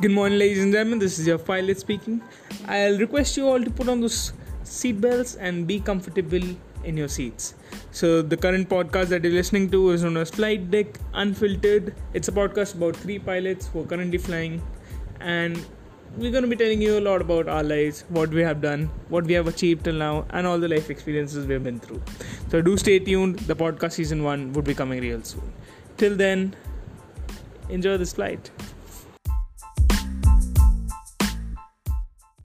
Good morning, ladies and gentlemen. This is your pilot speaking. I'll request you all to put on those seatbelts and be comfortable in your seats. So, the current podcast that you're listening to is known as Flight Deck Unfiltered. It's a podcast about three pilots who are currently flying, and we're going to be telling you a lot about our lives, what we have done, what we have achieved till now, and all the life experiences we've been through. So, do stay tuned. The podcast season one would be coming real soon. Till then, enjoy this flight.